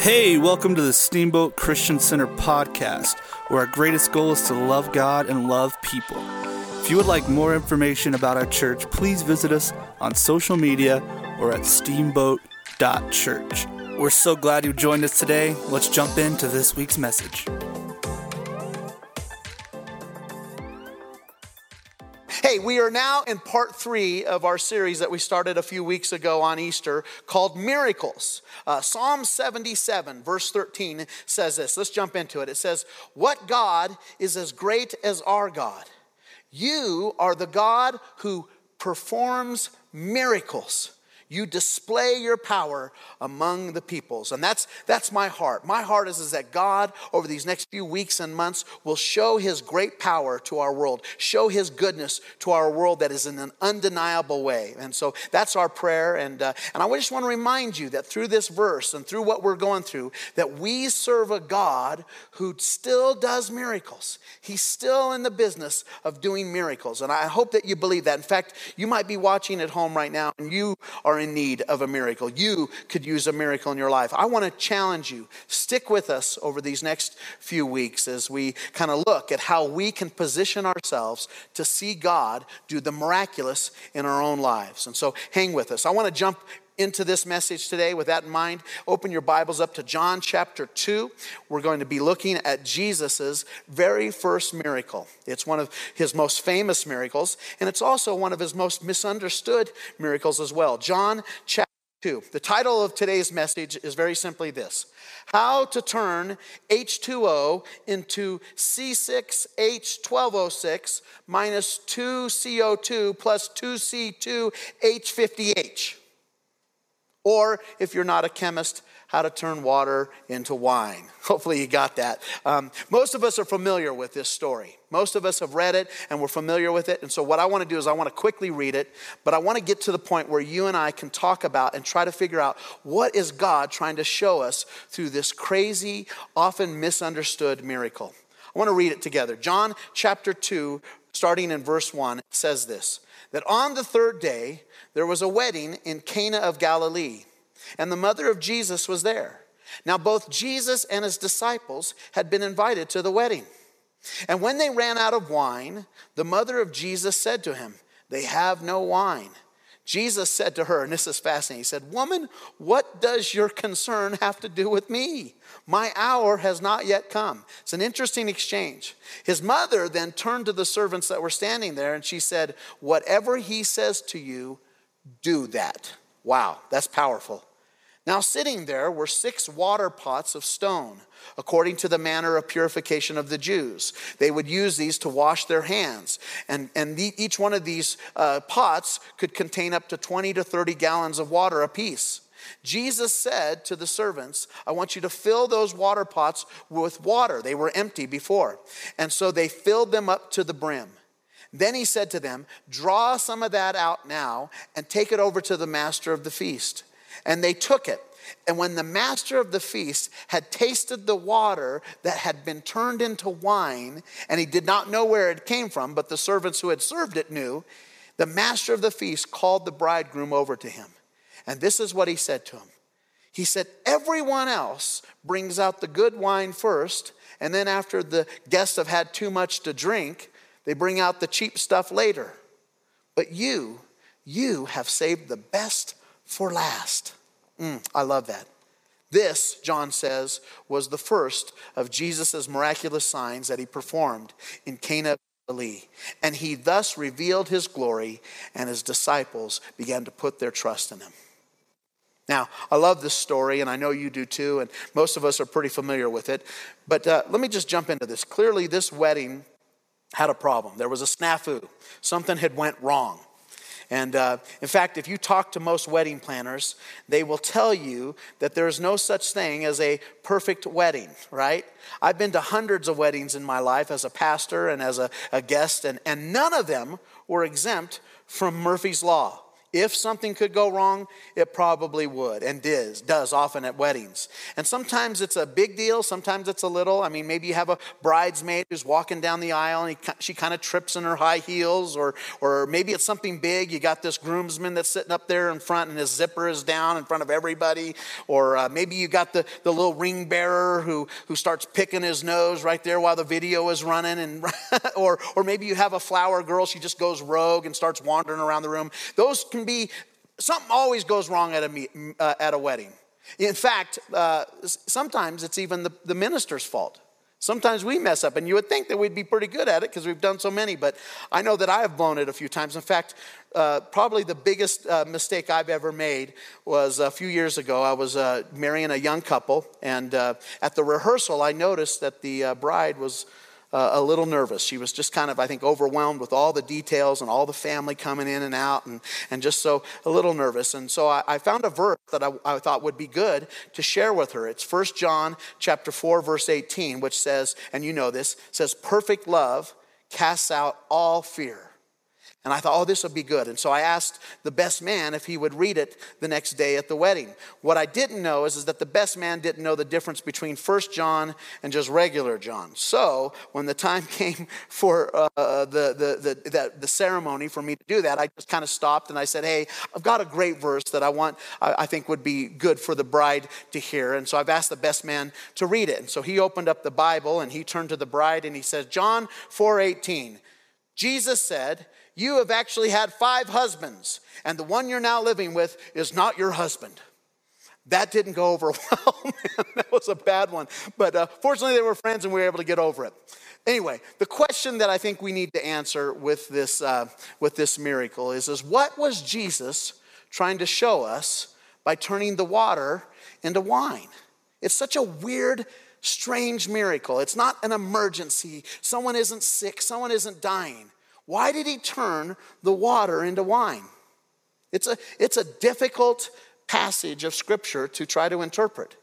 Hey, welcome to the Steamboat Christian Center podcast, where our greatest goal is to love God and love people. If you would like more information about our church, please visit us on social media or at steamboat.church. We're so glad you joined us today. Let's jump into this week's message. We are now in part three of our series that we started a few weeks ago on Easter called Miracles. Uh, Psalm 77, verse 13 says this. Let's jump into it. It says, What God is as great as our God? You are the God who performs miracles. You display your power among the peoples. And that's, that's my heart. My heart is, is that God, over these next few weeks and months, will show his great power to our world, show his goodness to our world that is in an undeniable way. And so that's our prayer. And, uh, and I just want to remind you that through this verse and through what we're going through, that we serve a God who still does miracles. He's still in the business of doing miracles. And I hope that you believe that. In fact, you might be watching at home right now and you are in need of a miracle. You could use a miracle in your life. I want to challenge you. Stick with us over these next few weeks as we kind of look at how we can position ourselves to see God do the miraculous in our own lives. And so hang with us. I want to jump into this message today with that in mind, open your Bibles up to John chapter 2. We're going to be looking at Jesus' very first miracle. It's one of his most famous miracles, and it's also one of his most misunderstood miracles as well. John chapter 2. The title of today's message is very simply this How to Turn H2O into C6H12O6 minus 2CO2 plus 2C2H5OH. Or if you're not a chemist, how to turn water into wine. Hopefully, you got that. Um, most of us are familiar with this story. Most of us have read it and we're familiar with it. And so, what I want to do is, I want to quickly read it, but I want to get to the point where you and I can talk about and try to figure out what is God trying to show us through this crazy, often misunderstood miracle. I want to read it together. John chapter 2, starting in verse 1, says this that on the third day, there was a wedding in Cana of Galilee, and the mother of Jesus was there. Now, both Jesus and his disciples had been invited to the wedding. And when they ran out of wine, the mother of Jesus said to him, They have no wine. Jesus said to her, and this is fascinating, he said, Woman, what does your concern have to do with me? My hour has not yet come. It's an interesting exchange. His mother then turned to the servants that were standing there and she said, Whatever he says to you, do that. Wow, that's powerful. Now, sitting there were six water pots of stone, according to the manner of purification of the Jews. They would use these to wash their hands. And, and the, each one of these uh, pots could contain up to 20 to 30 gallons of water apiece. Jesus said to the servants, I want you to fill those water pots with water. They were empty before. And so they filled them up to the brim. Then he said to them, Draw some of that out now and take it over to the master of the feast. And they took it. And when the master of the feast had tasted the water that had been turned into wine, and he did not know where it came from, but the servants who had served it knew, the master of the feast called the bridegroom over to him. And this is what he said to him He said, Everyone else brings out the good wine first, and then after the guests have had too much to drink, they bring out the cheap stuff later. But you, you have saved the best for last. Mm, I love that. This, John says, was the first of Jesus' miraculous signs that he performed in Cana of Galilee. And he thus revealed his glory, and his disciples began to put their trust in him. Now, I love this story, and I know you do too, and most of us are pretty familiar with it. But uh, let me just jump into this. Clearly, this wedding had a problem. There was a snafu. Something had went wrong. And uh, in fact, if you talk to most wedding planners, they will tell you that there is no such thing as a perfect wedding, right? I've been to hundreds of weddings in my life as a pastor and as a, a guest, and, and none of them were exempt from Murphy's Law. If something could go wrong, it probably would and does, does often at weddings. And sometimes it's a big deal, sometimes it's a little. I mean, maybe you have a bridesmaid who's walking down the aisle and he, she kind of trips in her high heels, or, or maybe it's something big. You got this groomsman that's sitting up there in front and his zipper is down in front of everybody, or uh, maybe you got the, the little ring bearer who, who starts picking his nose right there while the video is running, and, or, or maybe you have a flower girl, she just goes rogue and starts wandering around the room. Those be, something always goes wrong at a, uh, at a wedding. In fact, uh, sometimes it's even the, the minister's fault. Sometimes we mess up, and you would think that we'd be pretty good at it because we've done so many, but I know that I have blown it a few times. In fact, uh, probably the biggest uh, mistake I've ever made was a few years ago. I was uh, marrying a young couple, and uh, at the rehearsal, I noticed that the uh, bride was uh, a little nervous. She was just kind of, I think, overwhelmed with all the details and all the family coming in and out, and, and just so a little nervous. And so I, I found a verse that I, I thought would be good to share with her. It's 1 John chapter 4, verse 18, which says, and you know this, says, perfect love casts out all fear. And I thought, oh, this will be good. And so I asked the best man if he would read it the next day at the wedding. What I didn't know is, is that the best man didn't know the difference between First John and just regular John. So when the time came for uh, the, the, the, the, the ceremony for me to do that, I just kind of stopped and I said, hey, I've got a great verse that I want, I, I think would be good for the bride to hear. And so I've asked the best man to read it. And so he opened up the Bible and he turned to the bride and he says, John 4:18. Jesus said, you have actually had five husbands, and the one you're now living with is not your husband. That didn't go over well. that was a bad one. But uh, fortunately, they were friends and we were able to get over it. Anyway, the question that I think we need to answer with this, uh, with this miracle is, is what was Jesus trying to show us by turning the water into wine? It's such a weird, strange miracle. It's not an emergency. Someone isn't sick, someone isn't dying. Why did he turn the water into wine? It's a, it's a difficult passage of scripture to try to interpret.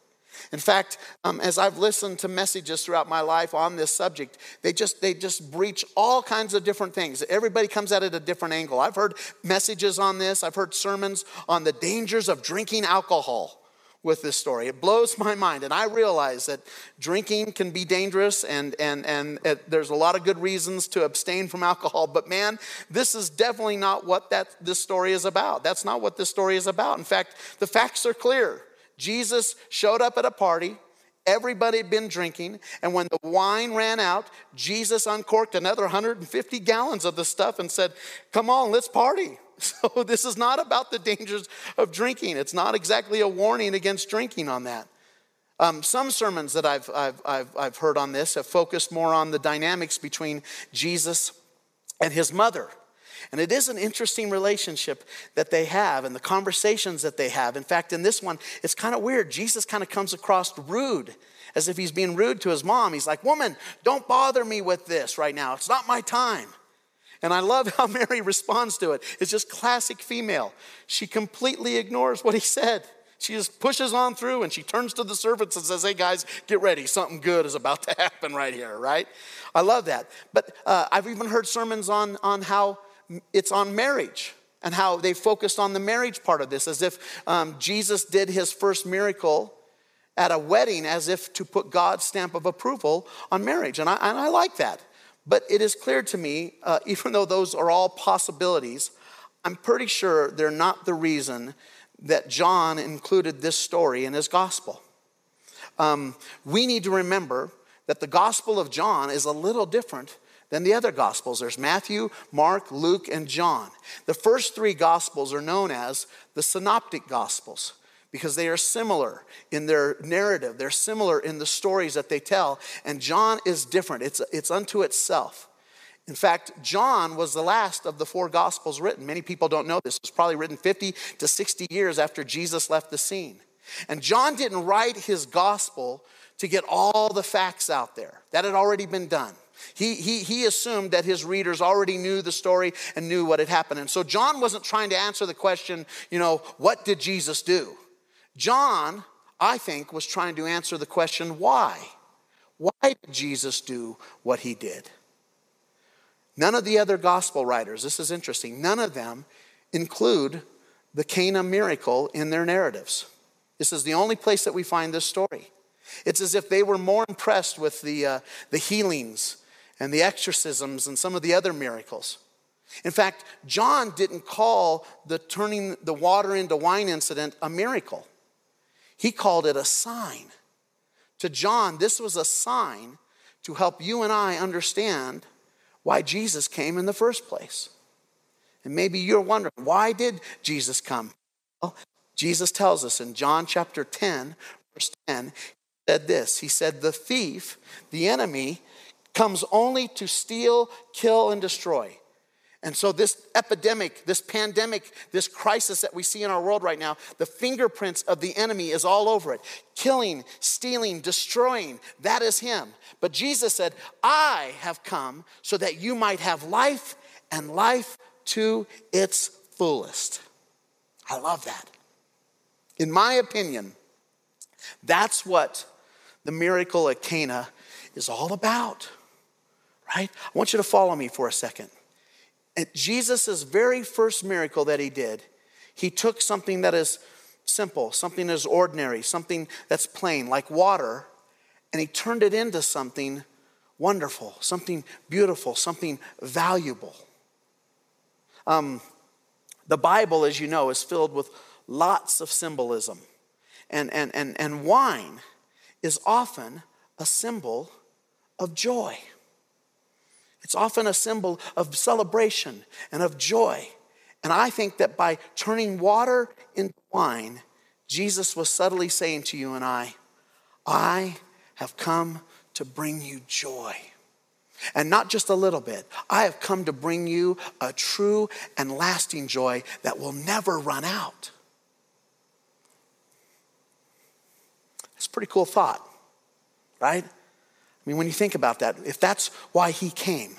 In fact, um, as I've listened to messages throughout my life on this subject, they just they just breach all kinds of different things. Everybody comes at it a different angle. I've heard messages on this. I've heard sermons on the dangers of drinking alcohol with this story. It blows my mind. And I realize that drinking can be dangerous and, and, and it, there's a lot of good reasons to abstain from alcohol. But man, this is definitely not what that, this story is about. That's not what this story is about. In fact, the facts are clear. Jesus showed up at a party. Everybody had been drinking, and when the wine ran out, Jesus uncorked another 150 gallons of the stuff and said, Come on, let's party. So, this is not about the dangers of drinking. It's not exactly a warning against drinking on that. Um, some sermons that I've, I've, I've, I've heard on this have focused more on the dynamics between Jesus and his mother. And it is an interesting relationship that they have and the conversations that they have. In fact, in this one, it's kind of weird. Jesus kind of comes across rude, as if he's being rude to his mom. He's like, Woman, don't bother me with this right now. It's not my time. And I love how Mary responds to it. It's just classic female. She completely ignores what he said. She just pushes on through and she turns to the servants and says, Hey guys, get ready. Something good is about to happen right here, right? I love that. But uh, I've even heard sermons on, on how it's on marriage and how they focused on the marriage part of this, as if um, Jesus did his first miracle at a wedding as if to put God's stamp of approval on marriage. And I, and I like that. But it is clear to me, uh, even though those are all possibilities, I'm pretty sure they're not the reason that John included this story in his gospel. Um, we need to remember that the gospel of John is a little different than the other gospels. There's Matthew, Mark, Luke, and John. The first three gospels are known as the synoptic gospels because they are similar in their narrative. They're similar in the stories that they tell. And John is different, it's, it's unto itself. In fact, John was the last of the four gospels written. Many people don't know this. It was probably written 50 to 60 years after Jesus left the scene. And John didn't write his gospel to get all the facts out there, that had already been done. He, he, he assumed that his readers already knew the story and knew what had happened. And so John wasn't trying to answer the question, you know, what did Jesus do? John, I think, was trying to answer the question why? Why did Jesus do what he did? None of the other gospel writers, this is interesting, none of them include the Cana miracle in their narratives. This is the only place that we find this story. It's as if they were more impressed with the, uh, the healings and the exorcisms and some of the other miracles. In fact, John didn't call the turning the water into wine incident a miracle, he called it a sign. To John, this was a sign to help you and I understand why Jesus came in the first place. And maybe you're wondering, why did Jesus come? Well, Jesus tells us in John chapter 10, verse 10, he said this He said, The thief, the enemy, comes only to steal, kill, and destroy. And so, this epidemic, this pandemic, this crisis that we see in our world right now, the fingerprints of the enemy is all over it. Killing, stealing, destroying, that is him. But Jesus said, I have come so that you might have life and life to its fullest. I love that. In my opinion, that's what the miracle at Cana is all about, right? I want you to follow me for a second. At Jesus' very first miracle that he did, he took something that is simple, something that is ordinary, something that's plain, like water, and he turned it into something wonderful, something beautiful, something valuable. Um, the Bible, as you know, is filled with lots of symbolism. And, and, and, and wine is often a symbol of joy. It's often a symbol of celebration and of joy. And I think that by turning water into wine, Jesus was subtly saying to you and I, I have come to bring you joy. And not just a little bit. I have come to bring you a true and lasting joy that will never run out. It's a pretty cool thought, right? I mean, when you think about that, if that's why he came,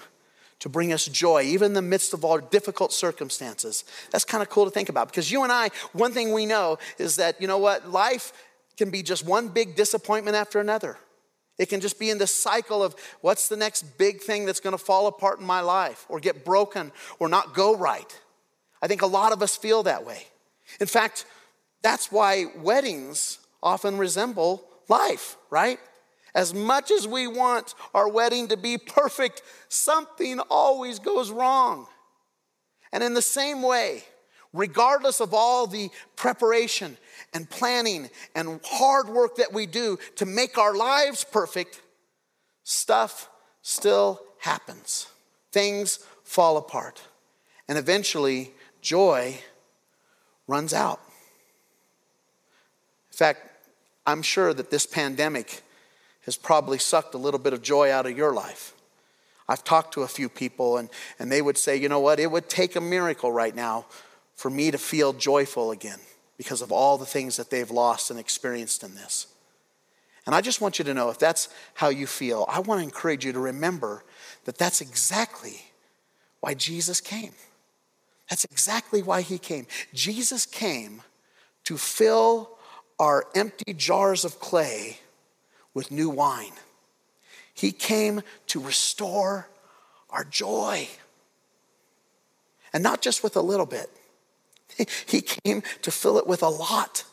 to bring us joy, even in the midst of all difficult circumstances. That's kind of cool to think about because you and I, one thing we know is that, you know what, life can be just one big disappointment after another. It can just be in this cycle of what's the next big thing that's to fall apart in my life or get broken or not go right. I think a lot of us feel that way. In fact, that's why weddings often resemble life, right? As much as we want our wedding to be perfect, something always goes wrong. And in the same way, regardless of all the preparation and planning and hard work that we do to make our lives perfect, stuff still happens. Things fall apart. And eventually, joy runs out. In fact, I'm sure that this pandemic has probably sucked a little bit of joy out of your life. I've talked to a few people, and, and they would say, you know what, it would take a miracle right now for me to feel joyful again because of all the things that they've lost and experienced in this. And I just want you to know if that's how you feel, I want to encourage you to remember that that's exactly why Jesus came. That's exactly why he came. Jesus came to fill our empty jars of clay with new wine. He came to restore our joy. And not just with a little bit, he came to fill it with a lot.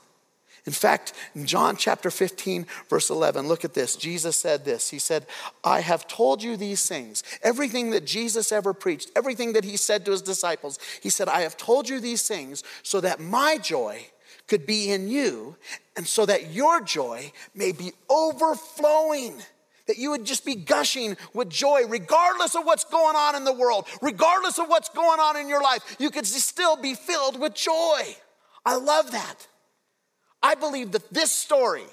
In fact, in John chapter 15, verse 11, look at this. Jesus said this. He said, I have told you these things. Everything that Jesus ever preached, everything that he said to his disciples, he said, I have told you these things so that my joy could be in you and so that your joy may be overflowing. That you would just be gushing with joy, regardless of what's going on in the world, regardless of what's going on in your life. You could still be filled with joy. I love that. I believe that this story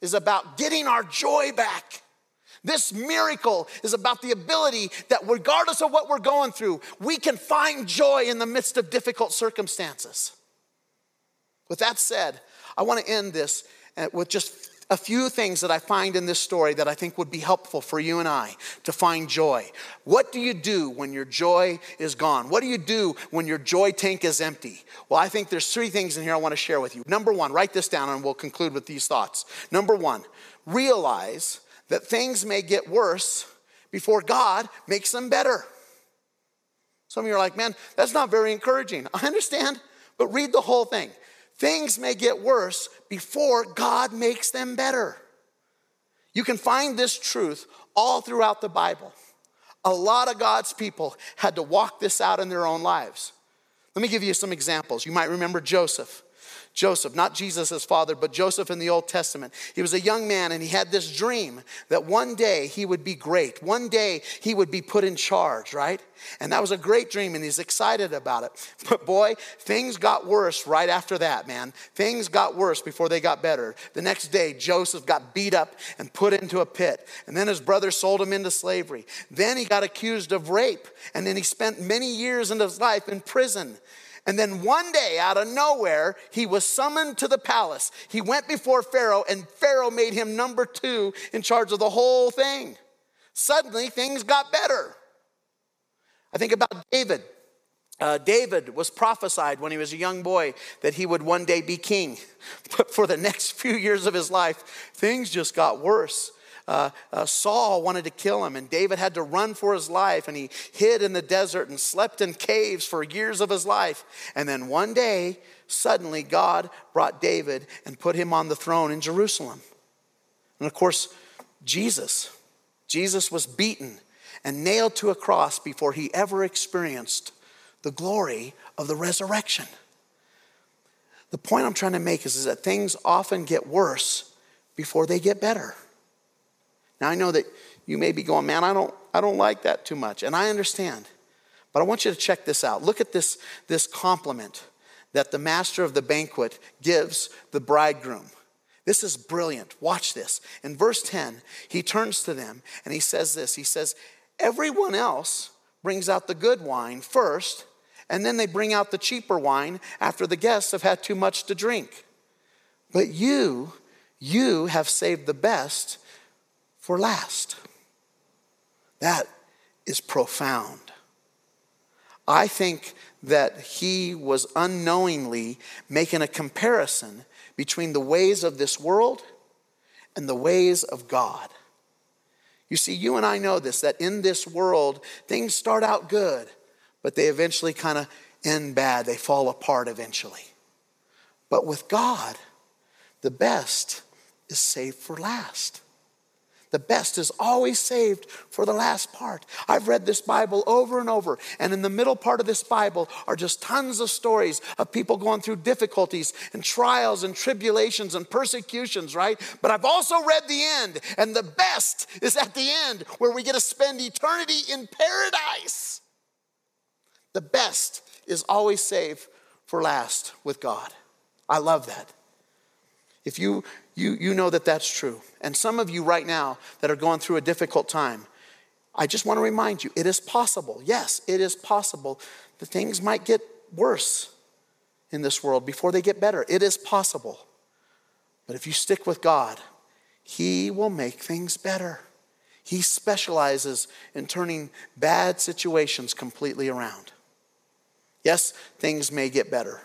is about getting our joy back. This miracle is about the ability that, regardless of what we're going through, we can find joy in the midst of difficult circumstances. With that said, I want to end this uh, with just a few things that I find in this story that I think would be helpful for you and I to find joy. What do you do when your joy is gone? What do you do when your joy tank is empty? Well, I think there's three things in here I want to share with you. Number one, write this down and we'll conclude with these thoughts. Number one, realize that things may get worse before God makes them better. Some of you are like, man, that's not very encouraging. I understand. But read the whole thing. Things may get worse before God makes them better. You can find this truth all throughout the Bible. A lot of God's people had to walk this out in their own lives. Let me give you some examples. You might remember Joseph. Joseph, not Jesus' father, but Joseph in the Old Testament. He was a young man and he had this dream that one day he would be great. One day he would be put in charge, right? And that was a great dream and he's excited about it. But boy, things got worse right after that, man. Things got worse before they got better. The next day, Joseph got beat up and put into a pit. And then his brother sold him into slavery. Then he got accused of rape. And then he spent many years in his life in prison. And then one day, out of nowhere, he was summoned to the palace. He went before Pharaoh, and Pharaoh made him number two in charge of the whole thing. Suddenly, things got better. I think about David. Uh, David was prophesied when he was a young boy that he would one day be king. But for the next few years of his life, things just got worse uh, uh, Saul wanted to kill him, and David had to run for his life, and he hid in the desert and slept in caves for years of his life. And then one day, suddenly, God brought David and put him on the throne in Jerusalem. And of course, Jesus, Jesus was beaten and nailed to a cross before he ever experienced the glory of the resurrection. The point I'm trying to make is, is that things often get worse before they get better. Now I know that you may be going, man, I don't, I don't like that too much. And I understand. But I want you to check this out. Look at this, this compliment that the master of the banquet gives the bridegroom. This is brilliant. Watch this. In verse 10, he turns to them and he says this He says, Everyone else brings out the good wine first, and then they bring out the cheaper wine after the guests have had too much to drink. But you, you have saved the best for last. That is profound. I think that he was unknowingly making a comparison between the ways of this world and the ways of God. You see, you and I know this that in this world, things start out good, but they eventually kind of end bad. They fall apart eventually. But with God, the best is saved for last. The best is always saved for the last part. I've read this Bible over and over, and in the middle part of this Bible are just tons of stories of people going through difficulties and trials and tribulations and persecutions, right? But I've also read the end, and the best is at the end where we get to spend eternity in paradise. The best is always saved for last with God. I love that. If you you, you know that that's true. And some of you right now that are going through a difficult time, I just want to remind you it is possible. Yes, it is possible that things might get worse in this world before they get better. It is possible. But if you stick with God, He will make things better. He specializes in turning bad situations completely around. Yes, things may get better,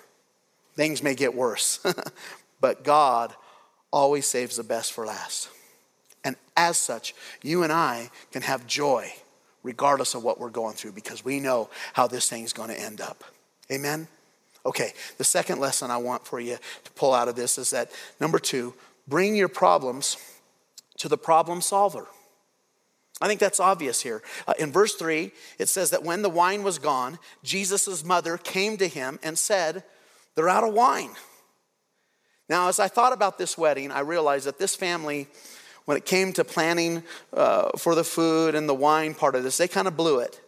things may get worse, but God always saves the best for last. And as such, you and I can have joy regardless of what we're going through because we know how this thing's going to end up. Amen? Okay, the second lesson I want for you to pull out of this is that number two, bring your problems to the problem solver. I think that's obvious here. Uh, in verse 3, it says that when the wine was gone, Jesus' mother came to him and said, They're out of wine. Now, as I thought about this wedding, I realized that this family, when it came to planning uh, for the food and the wine part of this, they kind of blew it.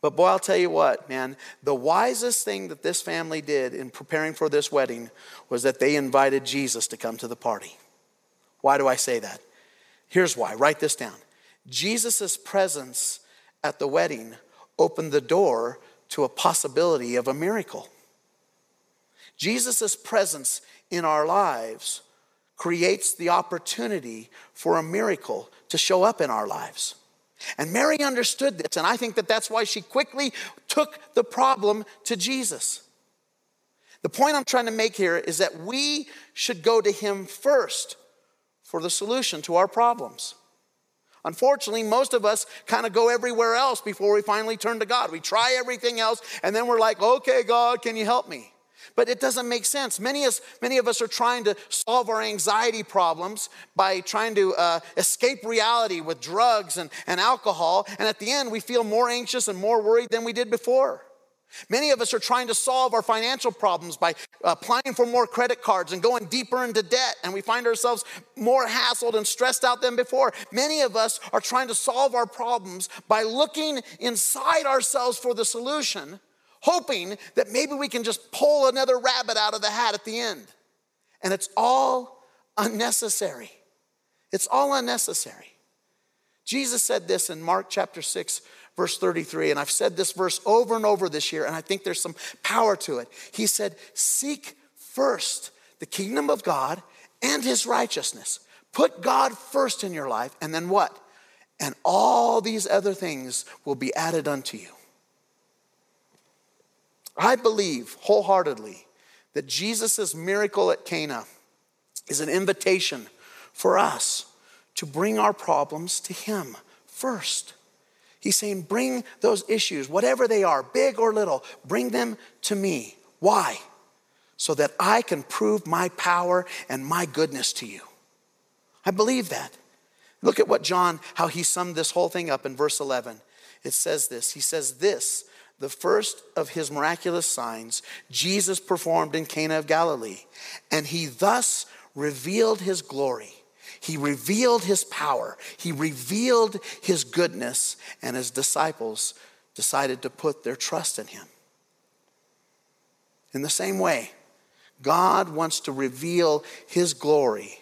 But boy, I'll tell you what, man, the wisest thing that this family did in preparing for this wedding was that they invited Jesus to come to the party. Why do I say that? Here's why. Write this down. Jesus' presence at the wedding opened the door to a possibility of a miracle. Jesus' presence in our lives creates the opportunity for a miracle to show up in our lives. And Mary understood this, and I think that that's why she quickly took the problem to Jesus. The point I'm trying to make here is that we should go to Him first for the solution to our problems. Unfortunately, most of us kind of go everywhere else before we finally turn to God. We try everything else, and then we're like, okay, God, can you help me? But it doesn't make sense. Many, many of us are trying to solve our anxiety problems by trying to uh, escape reality with drugs and, and alcohol. And at the end, we feel more anxious and more worried than we did before. Many of us are trying to solve our financial problems by applying for more credit cards and going deeper into debt, and we find ourselves more hassled and stressed out than before. Many of us are trying to solve our problems by looking inside ourselves for the solution, hoping that maybe we can just pull another rabbit out of the hat at the end. And it's all unnecessary. It's all unnecessary. Jesus said this in Mark chapter 6, verse 33. And I've said this verse over and over this year, and I think there's some power to it. He said, Seek first the kingdom of God and his righteousness. Put God first in your life, and then what? And all these other things will be added unto you. I believe wholeheartedly that Jesus' miracle at Cana is an invitation for us to bring our problems to Him first. He's saying, bring those issues, whatever they are, big or little, bring them to me. Why? So that I can prove my power and my goodness to you. I believe that. Look at what John, how he summed this whole thing up in verse 11. It says this He says, This, the first of his miraculous signs, Jesus performed in Cana of Galilee, and he thus revealed his glory he revealed his power, he revealed his goodness, and his disciples decided to put their trust in him. In the same way, God wants to reveal his glory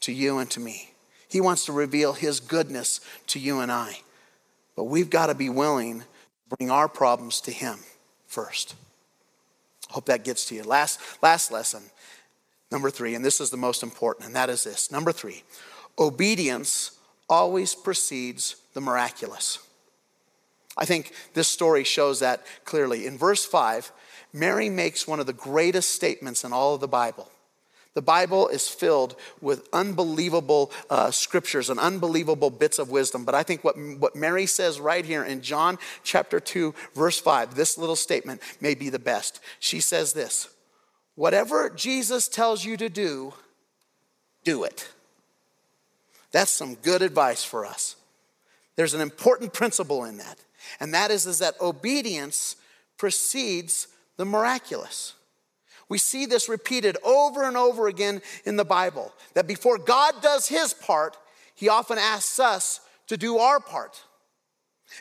to you and to me. He wants to reveal his goodness to you and I. But we've got to be willing bring our problems to him first. Hope that gets to you. Last, last lesson Number three, and this is the most important, and that is this. Number three, obedience always precedes the miraculous. I think this story shows that clearly. In verse 5, Mary makes one of the greatest statements in all of the Bible. The Bible is filled with unbelievable uh, scriptures and unbelievable bits of wisdom. But I think what, what Mary says right here in John chapter 2, verse 5, this little statement may be the best. She says this Whatever Jesus tells you to do, do it. That's some good advice for us. There's an important principle in that, and that is, is that obedience precedes the miraculous. We see this repeated over and over again in the Bible that before God does his part, he often asks us to do our part.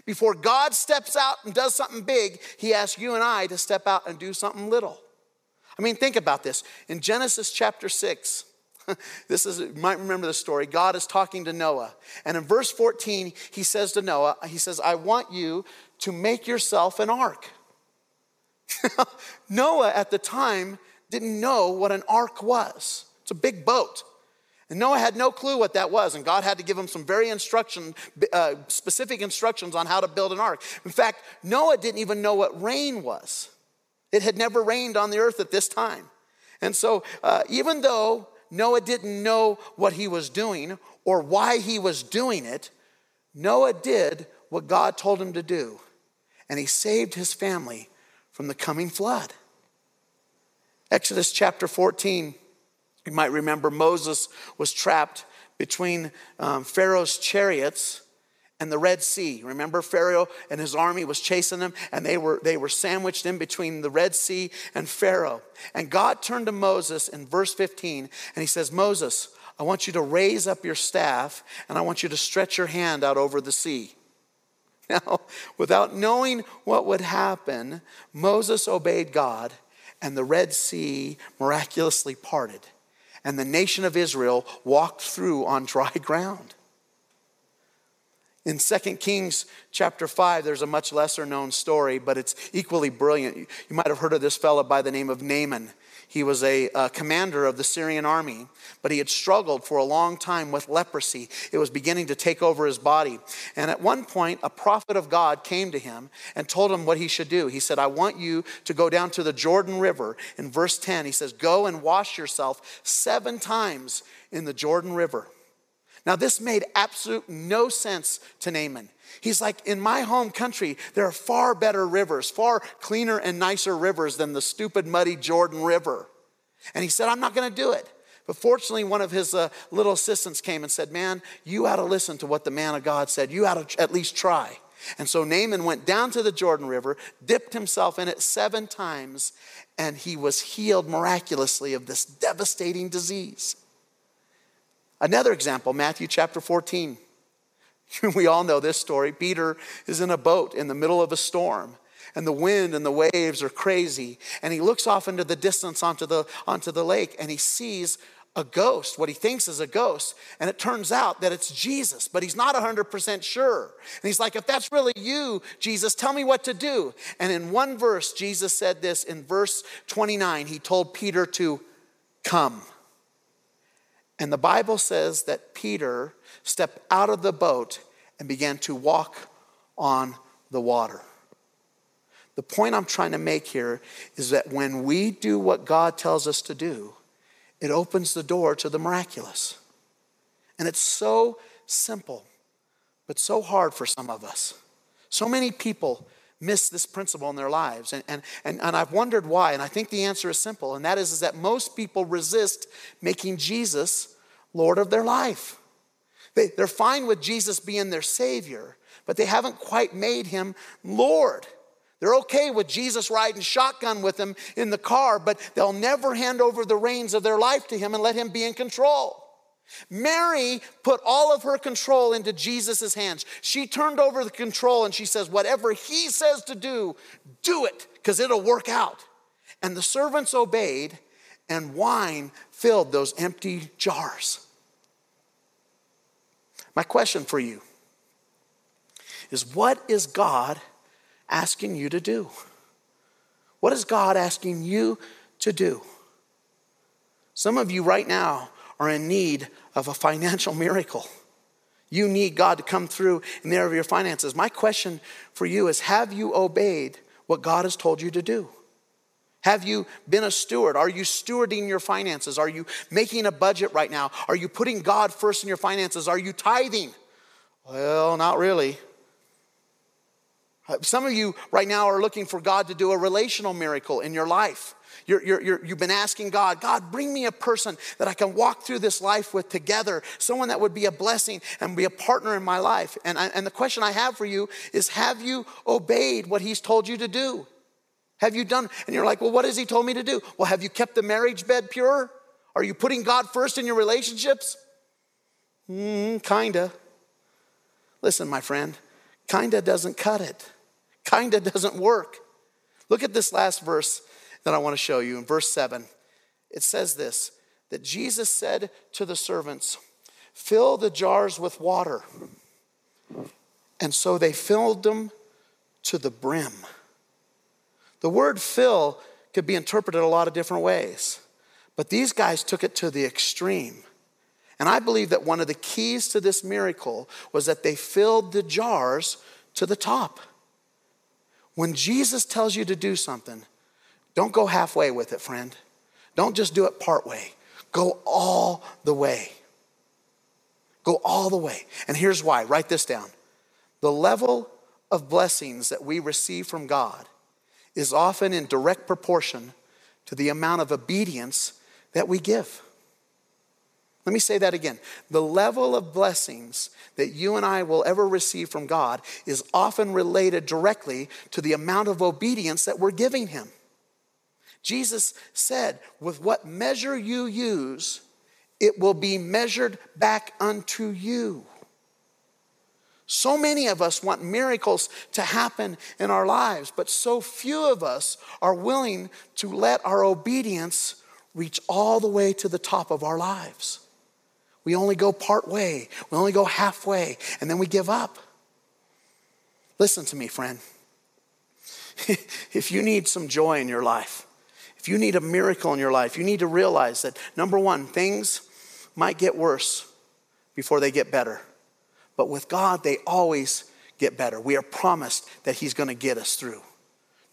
Before God steps out and does something big, he asks you and I to step out and do something little. I mean, think about this. In Genesis chapter 6, this is, you might remember the story. God is talking to Noah. And in verse 14, he says to Noah, He says, I want you to make yourself an ark. Noah at the time didn't know what an ark was. It's a big boat. And Noah had no clue what that was, and God had to give him some very instruction, uh, specific instructions on how to build an ark. In fact, Noah didn't even know what rain was. It had never rained on the earth at this time. And so, uh, even though Noah didn't know what he was doing or why he was doing it, Noah did what God told him to do, and he saved his family from the coming flood. Exodus chapter 14, you might remember Moses was trapped between um, Pharaoh's chariots and the Red Sea. Remember, Pharaoh and his army was chasing them, and they were, they were sandwiched in between the Red Sea and Pharaoh. And God turned to Moses in verse 15, and he says, Moses, I want you to raise up your staff, and I want you to stretch your hand out over the sea. Now, without knowing what would happen, Moses obeyed God, and the Red Sea miraculously parted, and the nation of Israel walked through on dry ground. In 2 Kings chapter 5, there's a much lesser known story, but it's equally brilliant. You might have heard of this fellow by the name of Naaman. He was a, a, commander of the Syrian army, but he had struggled for a long time with leprosy. It was beginning to take over his body. And at one point, a prophet of God came to him and told him what he should do. He said, I want you to go down to the Jordan River. In verse 10, he says, Go and wash yourself seven times in the Jordan River. Now, this made absolute no sense to Naaman. He's like, in my home country, there are far better rivers, far cleaner and nicer rivers than the stupid, muddy Jordan River. And he said, I'm not going to do it. But fortunately, one of his uh, little assistants came and said, Man, you ought to listen to what the man of God said. You ought to at least try. And so Naaman went down to the Jordan River, dipped himself in it seven times, and he was healed miraculously of this devastating disease. Another example, Matthew chapter 14. we all know this story. Peter is in a boat in the middle of a storm and the wind and the waves are crazy. And he looks off into the distance onto the, onto the lake and he sees a ghost, what he thinks is a ghost. And it turns out that it's Jesus, but he's not 100% sure. And he's like, if that's really you, Jesus, tell me what to do. And in one verse, Jesus said this in verse 29, he told Peter to come. And the Bible says that Peter stepped out of the boat and began to walk on the water. The point I'm trying to make here is that when we do what God tells us to do, it opens the door to the miraculous. And it's so simple, but so hard for some of us. So many people miss this principle in their lives. And, and, and, and I've wondered why. And I think the answer is simple, and that is, is that most people resist making Jesus Lord of their life. They, they're fine with Jesus being their Savior, but they haven't quite made him Lord. They're okay with Jesus riding shotgun with them in the car, but they'll never hand over the reins of their life to him and let him be in control. Mary put all of her control into Jesus' hands. She turned over the control and she says, Whatever he says to do, do it, because it'll work out. And the servants obeyed, and wine filled those empty jars. My question for you is what is God asking you to do? What is God asking you to do? Some of you right now are in need of a financial miracle. You need God to come through in the area of your finances. My question for you is Have you obeyed what God has told you to do? Have you been a steward? Are you stewarding your finances? Are you making a budget right now? Are you putting God first in your finances? Are you tithing? Well, not really. Uh, some of you right now are looking for God to do a relational miracle in your life. You're, you're, you have been asking God, God, bring me a person that I can walk through this life with together, someone that would be a blessing and be a partner in my life. And, I, and the question I have for you is Have you obeyed what He's told you to do? Have you done? And you're like, Well, what has He told me to do? Well, have you kept the marriage bed pure? Are you putting God first in your relationships? Mm, kinda. Listen, my friend, kinda doesn't cut it kind of doesn't work. Look at this last verse that I want to show you in verse 7. It says this that Jesus said to the servants, Fill the jars with water. And so they filled them to the brim. The word fill could be interpreted a lot of different ways, but these guys took it to the extreme. And I believe that one of the keys to this miracle was that they filled the jars to the top. When Jesus tells you to do something, don't go halfway with it, friend. Don't just do it part way. Go all the way. Go all the way. And here's why write this down. The level of blessings that we receive from God is often in direct proportion to the amount of obedience that we give. Let me say that again. The level of blessings that you and I will ever receive from God is often related directly to the amount of obedience that we're giving Him. Jesus said, With what measure you use, it will be measured back unto you. So many of us want miracles to happen in our lives, but so few of us are willing to let our obedience reach all the way to the top of our lives. We only go part way, we only go halfway, and then we give up. Listen to me, friend. if you need some joy in your life, if you need a miracle in your life, you need to realize that number one, things might get worse before they get better. But with God, they always get better. We are promised that He's going to get us through.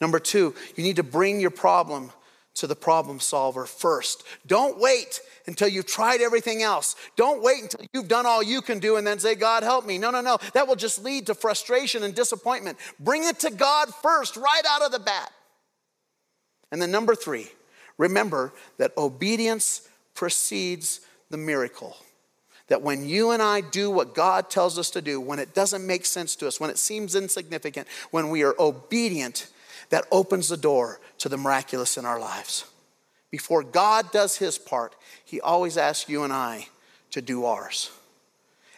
Number two, you need to bring your problem to the problem solver first. Don't wait until you've tried everything else. Don't wait until you've done all you can do and then say, God, help me. No, no, no. That will just lead to frustration and disappointment. Bring it to God first, right out of the bat. And then, number three, remember that obedience precedes the miracle. That when you and I do what God tells us to do, when it doesn't make sense to us, when it seems insignificant, when we are obedient, that opens the door to the miraculous in our lives. Before God does his part, he always asks you and I to do ours.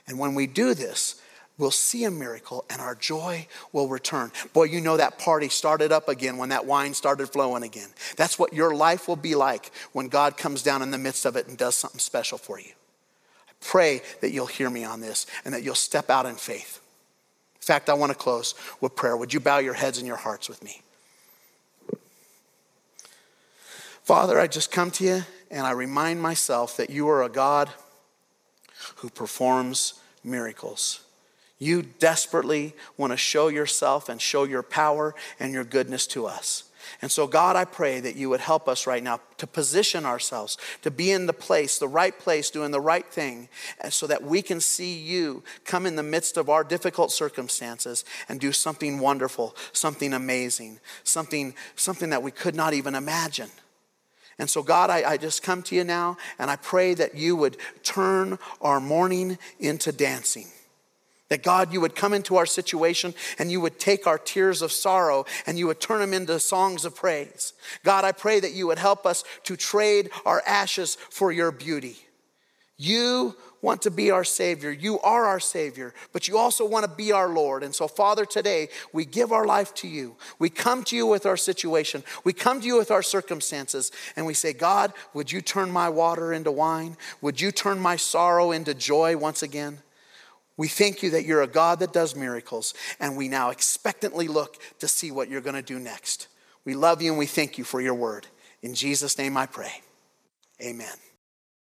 And when we do this, we'll see a miracle and our joy will return. Boy, you know that party started up again when that wine started flowing again. That's what your life will be like when God comes down in the midst of it and does something special for you. I pray that you'll hear me on this and that you'll step out in faith. In fact, I want to close with prayer. Would you bow your heads and your hearts with me? Father, I just come to you and I remind myself that you are a God who performs miracles. You desperately want to show yourself and show your power and your goodness to us. And so, God, I pray that you would help us right now to position ourselves, to be in the place, the right place, doing the right thing, so that we can see you come in the midst of our difficult circumstances and do something wonderful, something amazing, something, something that we could not even imagine. And so, God, I, I, just come to you now and I pray that you would turn our mourning into dancing. That God, you would come into our situation and you would take our tears of sorrow and you would turn them into songs of praise. God, I pray that you would help us to trade our ashes for your beauty. You want to be our Savior. You are our Savior, but you also want to be our Lord. And so, Father, today we give our life to you. We come to you with our situation, we come to you with our circumstances, and we say, God, would you turn my water into wine? Would you turn my sorrow into joy once again? We thank you that you're a God that does miracles, and we now expectantly look to see what you're going to do next. We love you and we thank you for your word. In Jesus' name I pray. Amen.